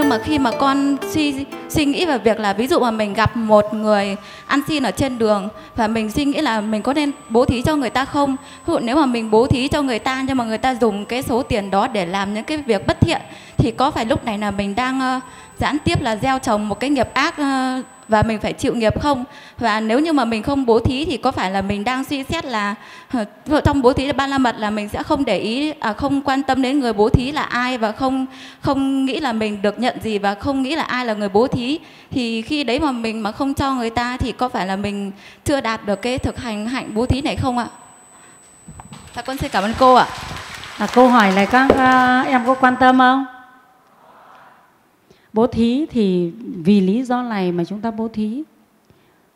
nhưng mà khi mà con suy suy nghĩ về việc là ví dụ mà mình gặp một người ăn xin ở trên đường và mình suy nghĩ là mình có nên bố thí cho người ta không? Ví dụ nếu mà mình bố thí cho người ta nhưng mà người ta dùng cái số tiền đó để làm những cái việc bất thiện thì có phải lúc này là mình đang uh, gián tiếp là gieo trồng một cái nghiệp ác uh, và mình phải chịu nghiệp không và nếu như mà mình không bố thí thì có phải là mình đang suy xét là ờ, trong bố thí ba la mật là mình sẽ không để ý à, không quan tâm đến người bố thí là ai và không không nghĩ là mình được nhận gì và không nghĩ là ai là người bố thí thì khi đấy mà mình mà không cho người ta thì có phải là mình chưa đạt được cái thực hành hạnh bố thí này không ạ? Dạ con xin cảm ơn cô ạ. À, câu hỏi này các uh, em có quan tâm không? Bố thí thì vì lý do này mà chúng ta bố thí.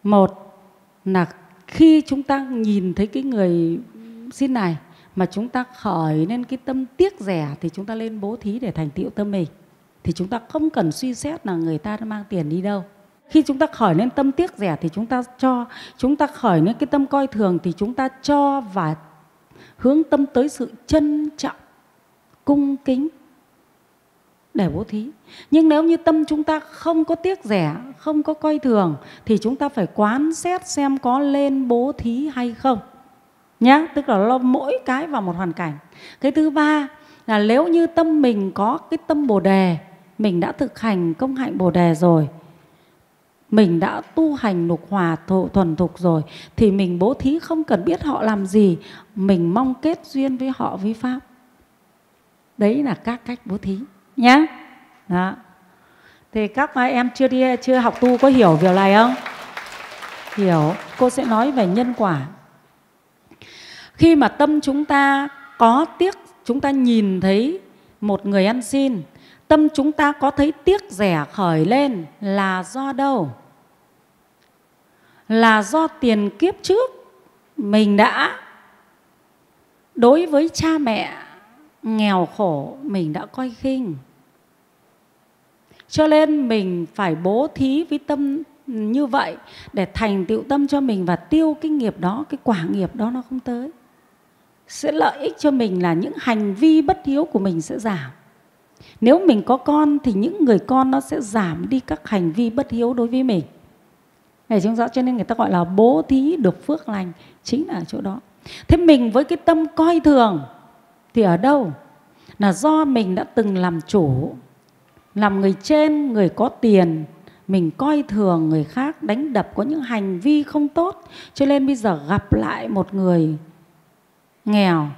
Một là khi chúng ta nhìn thấy cái người xin này mà chúng ta khởi lên cái tâm tiếc rẻ thì chúng ta lên bố thí để thành tựu tâm mình. Thì chúng ta không cần suy xét là người ta đã mang tiền đi đâu. Khi chúng ta khởi lên tâm tiếc rẻ thì chúng ta cho, chúng ta khởi lên cái tâm coi thường thì chúng ta cho và hướng tâm tới sự trân trọng, cung kính để bố thí. Nhưng nếu như tâm chúng ta không có tiếc rẻ, không có coi thường thì chúng ta phải quán xét xem có lên bố thí hay không. Nhá, tức là lo mỗi cái vào một hoàn cảnh. Cái thứ ba là nếu như tâm mình có cái tâm Bồ đề, mình đã thực hành công hạnh Bồ đề rồi, mình đã tu hành lục hòa thuần thục rồi thì mình bố thí không cần biết họ làm gì, mình mong kết duyên với họ với pháp. Đấy là các cách bố thí nhé đó. Thì các em chưa đi, chưa học tu có hiểu việc này không? Hiểu. Cô sẽ nói về nhân quả. Khi mà tâm chúng ta có tiếc, chúng ta nhìn thấy một người ăn xin, tâm chúng ta có thấy tiếc rẻ khởi lên là do đâu? Là do tiền kiếp trước mình đã đối với cha mẹ nghèo khổ, mình đã coi khinh. Cho nên mình phải bố thí với tâm như vậy để thành tựu tâm cho mình và tiêu cái nghiệp đó, cái quả nghiệp đó nó không tới. Sẽ lợi ích cho mình là những hành vi bất hiếu của mình sẽ giảm. Nếu mình có con thì những người con nó sẽ giảm đi các hành vi bất hiếu đối với mình. Này chúng rõ cho nên người ta gọi là bố thí được phước lành chính là ở chỗ đó. Thế mình với cái tâm coi thường thì ở đâu? Là do mình đã từng làm chủ làm người trên người có tiền mình coi thường người khác đánh đập có những hành vi không tốt. Cho nên bây giờ gặp lại một người nghèo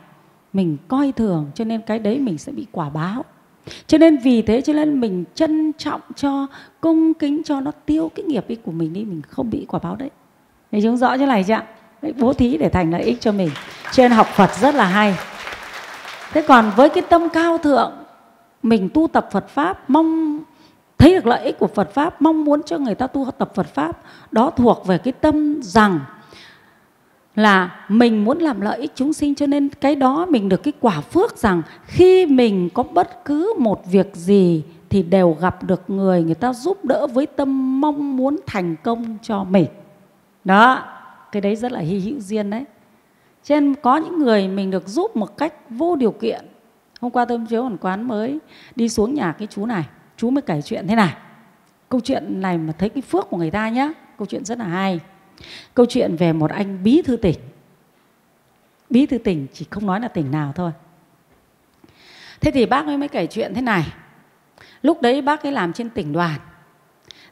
mình coi thường cho nên cái đấy mình sẽ bị quả báo. Cho nên vì thế cho nên mình trân trọng cho cung kính cho nó tiêu cái nghiệp ấy của mình đi mình không bị quả báo đấy. Để chúng rõ như này chưa đấy, bố thí để thành lợi ích cho mình. Trên học Phật rất là hay thế còn với cái tâm cao thượng, mình tu tập Phật pháp, mong thấy được lợi ích của Phật pháp, mong muốn cho người ta tu tập Phật pháp, đó thuộc về cái tâm rằng là mình muốn làm lợi ích chúng sinh, cho nên cái đó mình được cái quả phước rằng khi mình có bất cứ một việc gì thì đều gặp được người người ta giúp đỡ với tâm mong muốn thành công cho mình. Đó, cái đấy rất là hy hữu duyên đấy cho nên có những người mình được giúp một cách vô điều kiện. Hôm qua tôi chiếu một quán mới, đi xuống nhà cái chú này, chú mới kể chuyện thế này. Câu chuyện này mà thấy cái phước của người ta nhé câu chuyện rất là hay. Câu chuyện về một anh bí thư tỉnh. Bí thư tỉnh chỉ không nói là tỉnh nào thôi. Thế thì bác ấy mới kể chuyện thế này. Lúc đấy bác ấy làm trên tỉnh đoàn.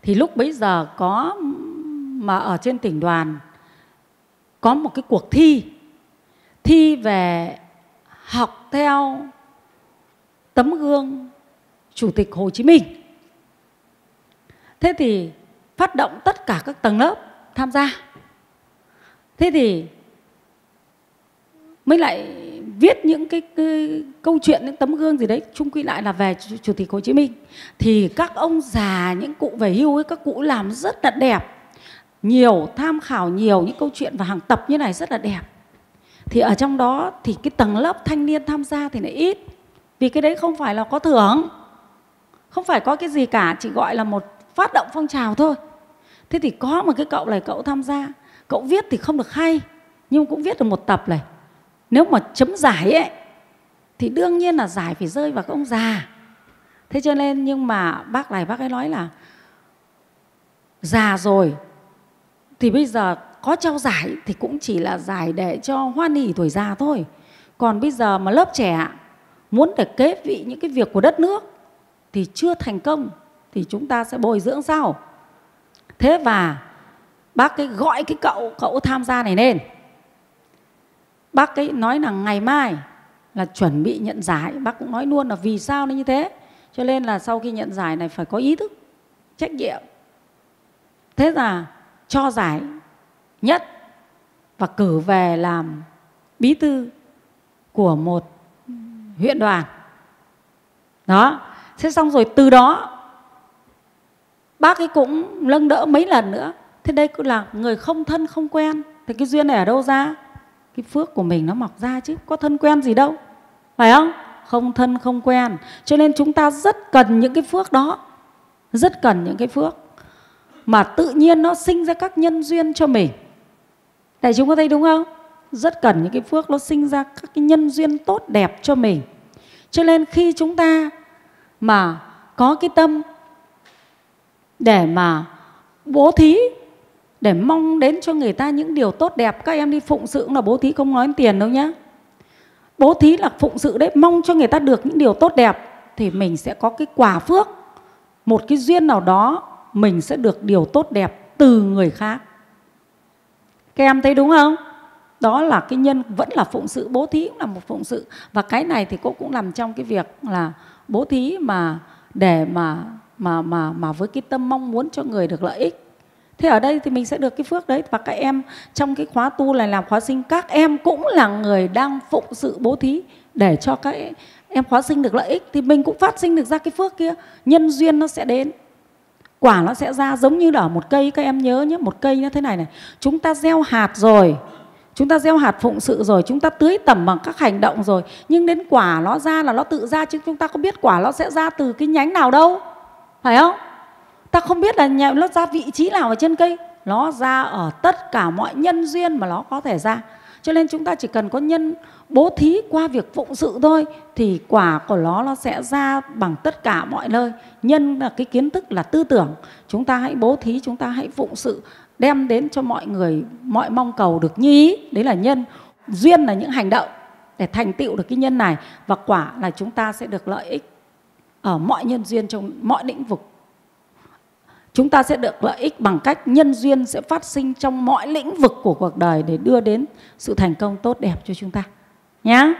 Thì lúc bấy giờ có, mà ở trên tỉnh đoàn có một cái cuộc thi thi về học theo tấm gương chủ tịch hồ chí minh. Thế thì phát động tất cả các tầng lớp tham gia. Thế thì mới lại viết những cái, cái câu chuyện những tấm gương gì đấy chung quy lại là về chủ tịch hồ chí minh. Thì các ông già những cụ về hưu ấy các cụ làm rất là đẹp. Nhiều tham khảo nhiều những câu chuyện và hàng tập như này rất là đẹp thì ở trong đó thì cái tầng lớp thanh niên tham gia thì lại ít. Vì cái đấy không phải là có thưởng. Không phải có cái gì cả, chỉ gọi là một phát động phong trào thôi. Thế thì có một cái cậu này cậu tham gia, cậu viết thì không được hay, nhưng cũng viết được một tập này. Nếu mà chấm giải ấy, thì đương nhiên là giải phải rơi vào các ông già. Thế cho nên nhưng mà bác này bác ấy nói là, già rồi, thì bây giờ có trao giải thì cũng chỉ là giải để cho hoan hỉ tuổi già thôi. Còn bây giờ mà lớp trẻ muốn để kế vị những cái việc của đất nước thì chưa thành công thì chúng ta sẽ bồi dưỡng sau thế và bác cái gọi cái cậu cậu tham gia này lên. Bác ấy nói là ngày mai là chuẩn bị nhận giải. Bác cũng nói luôn là vì sao nó như thế. Cho nên là sau khi nhận giải này phải có ý thức, trách nhiệm. Thế là cho giải nhất và cử về làm bí thư của một huyện đoàn. Đó. Thế xong rồi từ đó, bác ấy cũng nâng đỡ mấy lần nữa. Thế đây cũng là người không thân, không quen. Thì cái duyên này ở đâu ra? Cái phước của mình nó mọc ra chứ, có thân quen gì đâu. Phải không? Không thân, không quen. Cho nên chúng ta rất cần những cái phước đó. Rất cần những cái phước mà tự nhiên nó sinh ra các nhân duyên cho mình đại chúng có thấy đúng không? Rất cần những cái phước nó sinh ra các cái nhân duyên tốt đẹp cho mình. Cho nên khi chúng ta mà có cái tâm để mà bố thí, để mong đến cho người ta những điều tốt đẹp, các em đi phụng sự cũng là bố thí không nói đến tiền đâu nhá. Bố thí là phụng sự đấy, mong cho người ta được những điều tốt đẹp thì mình sẽ có cái quả phước. Một cái duyên nào đó, mình sẽ được điều tốt đẹp từ người khác các em thấy đúng không? Đó là cái nhân, vẫn là phụng sự, bố thí cũng là một phụng sự. Và cái này thì cô cũng làm trong cái việc là bố thí mà để mà mà mà mà với cái tâm mong muốn cho người được lợi ích. Thế ở đây thì mình sẽ được cái phước đấy. Và các em trong cái khóa tu này, làm khóa sinh, các em cũng là người đang phụng sự, bố thí để cho các em khóa sinh được lợi ích. Thì mình cũng phát sinh được ra cái phước kia. Nhân duyên nó sẽ đến quả nó sẽ ra giống như là ở một cây, các em nhớ nhé, một cây như thế này này. Chúng ta gieo hạt rồi, chúng ta gieo hạt phụng sự rồi, chúng ta tưới tẩm bằng các hành động rồi. Nhưng đến quả nó ra là nó tự ra chứ, chúng ta có biết quả nó sẽ ra từ cái nhánh nào đâu, phải không? Ta không biết là nhà, nó ra vị trí nào ở trên cây. Nó ra ở tất cả mọi nhân duyên mà nó có thể ra cho nên chúng ta chỉ cần có nhân, bố thí qua việc phụng sự thôi, thì quả của nó nó sẽ ra bằng tất cả mọi nơi. Nhân là cái kiến thức là tư tưởng. Chúng ta hãy bố thí, chúng ta hãy phụng sự, đem đến cho mọi người mọi mong cầu được như ý. Đấy là nhân. Duyên là những hành động để thành tựu được cái nhân này, và quả là chúng ta sẽ được lợi ích ở mọi nhân duyên trong mọi lĩnh vực chúng ta sẽ được lợi ích bằng cách nhân duyên sẽ phát sinh trong mọi lĩnh vực của cuộc đời để đưa đến sự thành công tốt đẹp cho chúng ta nhé.